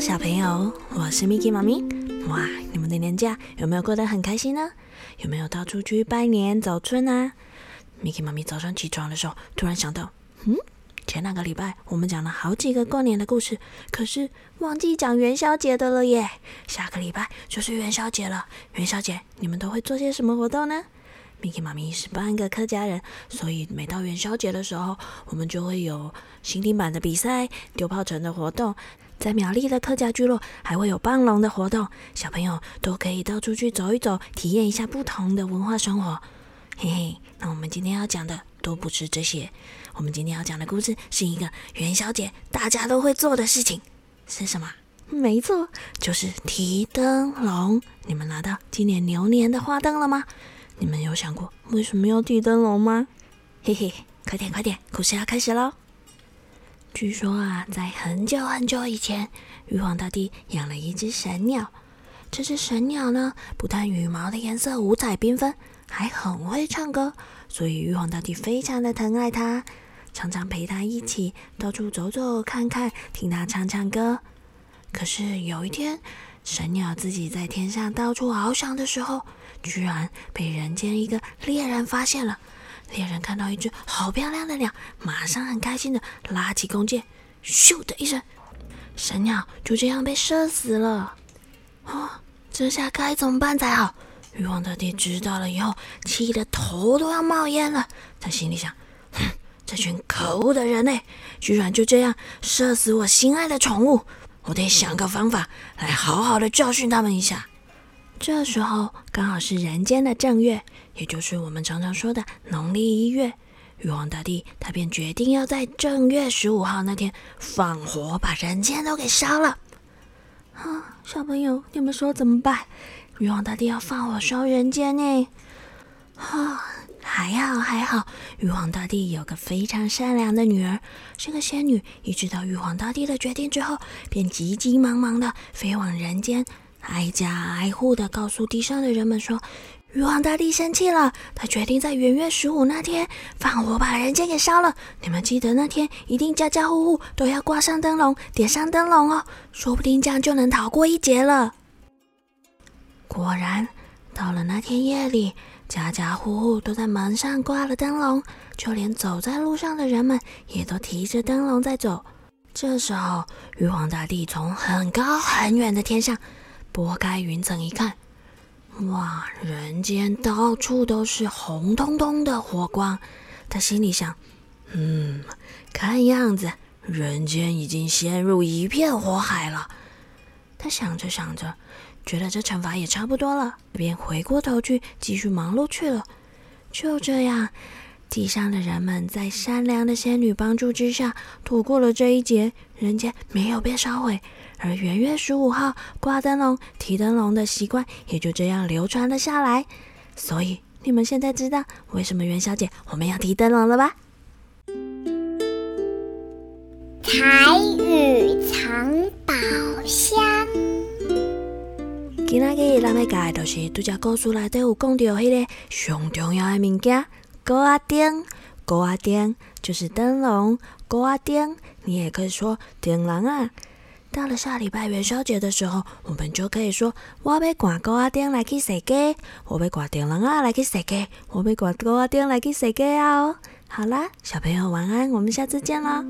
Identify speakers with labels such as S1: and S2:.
S1: 小朋友，我是 Miki 妈咪。哇，你们的年假有没有过得很开心呢？有没有到处去拜年走春啊？Miki 妈咪早上起床的时候，突然想到，嗯，前两个礼拜我们讲了好几个过年的故事，可是忘记讲元宵节的了耶。下个礼拜就是元宵节了，元宵节你们都会做些什么活动呢？Miki 妈咪是半个客家人，所以每到元宵节的时候，我们就会有新丁版的比赛、丢炮城的活动。在苗栗的客家聚落，还会有棒龙的活动，小朋友都可以到处去走一走，体验一下不同的文化生活。嘿嘿，那我们今天要讲的都不是这些，我们今天要讲的故事是一个元宵节大家都会做的事情，是什么？没错，就是提灯笼。你们拿到今年牛年的花灯了吗？你们有想过为什么要提灯笼吗？嘿嘿，快点快点，故事要开始喽！据说啊，在很久很久以前，玉皇大帝养了一只神鸟。这只神鸟呢，不但羽毛的颜色五彩缤纷，还很会唱歌，所以玉皇大帝非常的疼爱它，常常陪它一起到处走走看看，听它唱唱歌。可是有一天，神鸟自己在天上到处翱翔的时候，居然被人间一个猎人发现了。猎人看到一只好漂亮的鸟，马上很开心的拉起弓箭，咻的一声，神鸟就这样被射死了。啊，这下该怎么办才好？玉皇大帝知道了以后，气得头都要冒烟了。他心里想：哼，这群可恶的人类，居然就这样射死我心爱的宠物！我得想个方法来好好的教训他们一下。这时候刚好是人间的正月，也就是我们常常说的农历一月。玉皇大帝他便决定要在正月十五号那天放火，把人间都给烧了。啊，小朋友，你们说怎么办？玉皇大帝要放火烧人间呢？啊，还好还好，玉皇大帝有个非常善良的女儿，是个仙女。一知道玉皇大帝的决定之后，便急急忙忙的飞往人间。挨家挨户的告诉地上的人们说：“玉皇大帝生气了，他决定在元月十五那天放火把人间给烧了。你们记得那天一定家家户户都要挂上灯笼，点上灯笼哦，说不定这样就能逃过一劫了。”果然，到了那天夜里，家家户户都在门上挂了灯笼，就连走在路上的人们也都提着灯笼在走。这时候，玉皇大帝从很高很远的天上。拨开云层一看，哇，人间到处都是红彤彤的火光。他心里想：“嗯，看样子人间已经陷入一片火海了。”他想着想着，觉得这惩罚也差不多了，便回过头去继续忙碌去了。就这样，地上的人们在善良的仙女帮助之下，躲过了这一劫，人间没有被烧毁。而元月十五号挂灯笼、提灯笼的习惯也就这样流传了下来。所以你们现在知道为什么元宵节我们要提灯笼了吧？
S2: 彩雨藏宝箱。
S1: 今仔日咱要教的就是拄只故事内底有讲到迄个上重要的物件——高阿灯。高阿灯就是灯笼，高阿灯你也可以说灯笼啊。到了下礼拜元宵节的时候，我们就可以说：“我要挂高阿灯来去逛街，我要挂灯笼啊来去逛街，我要挂高阿灯来去逛街啊！”好啦，小朋友晚安，我们下次见啦。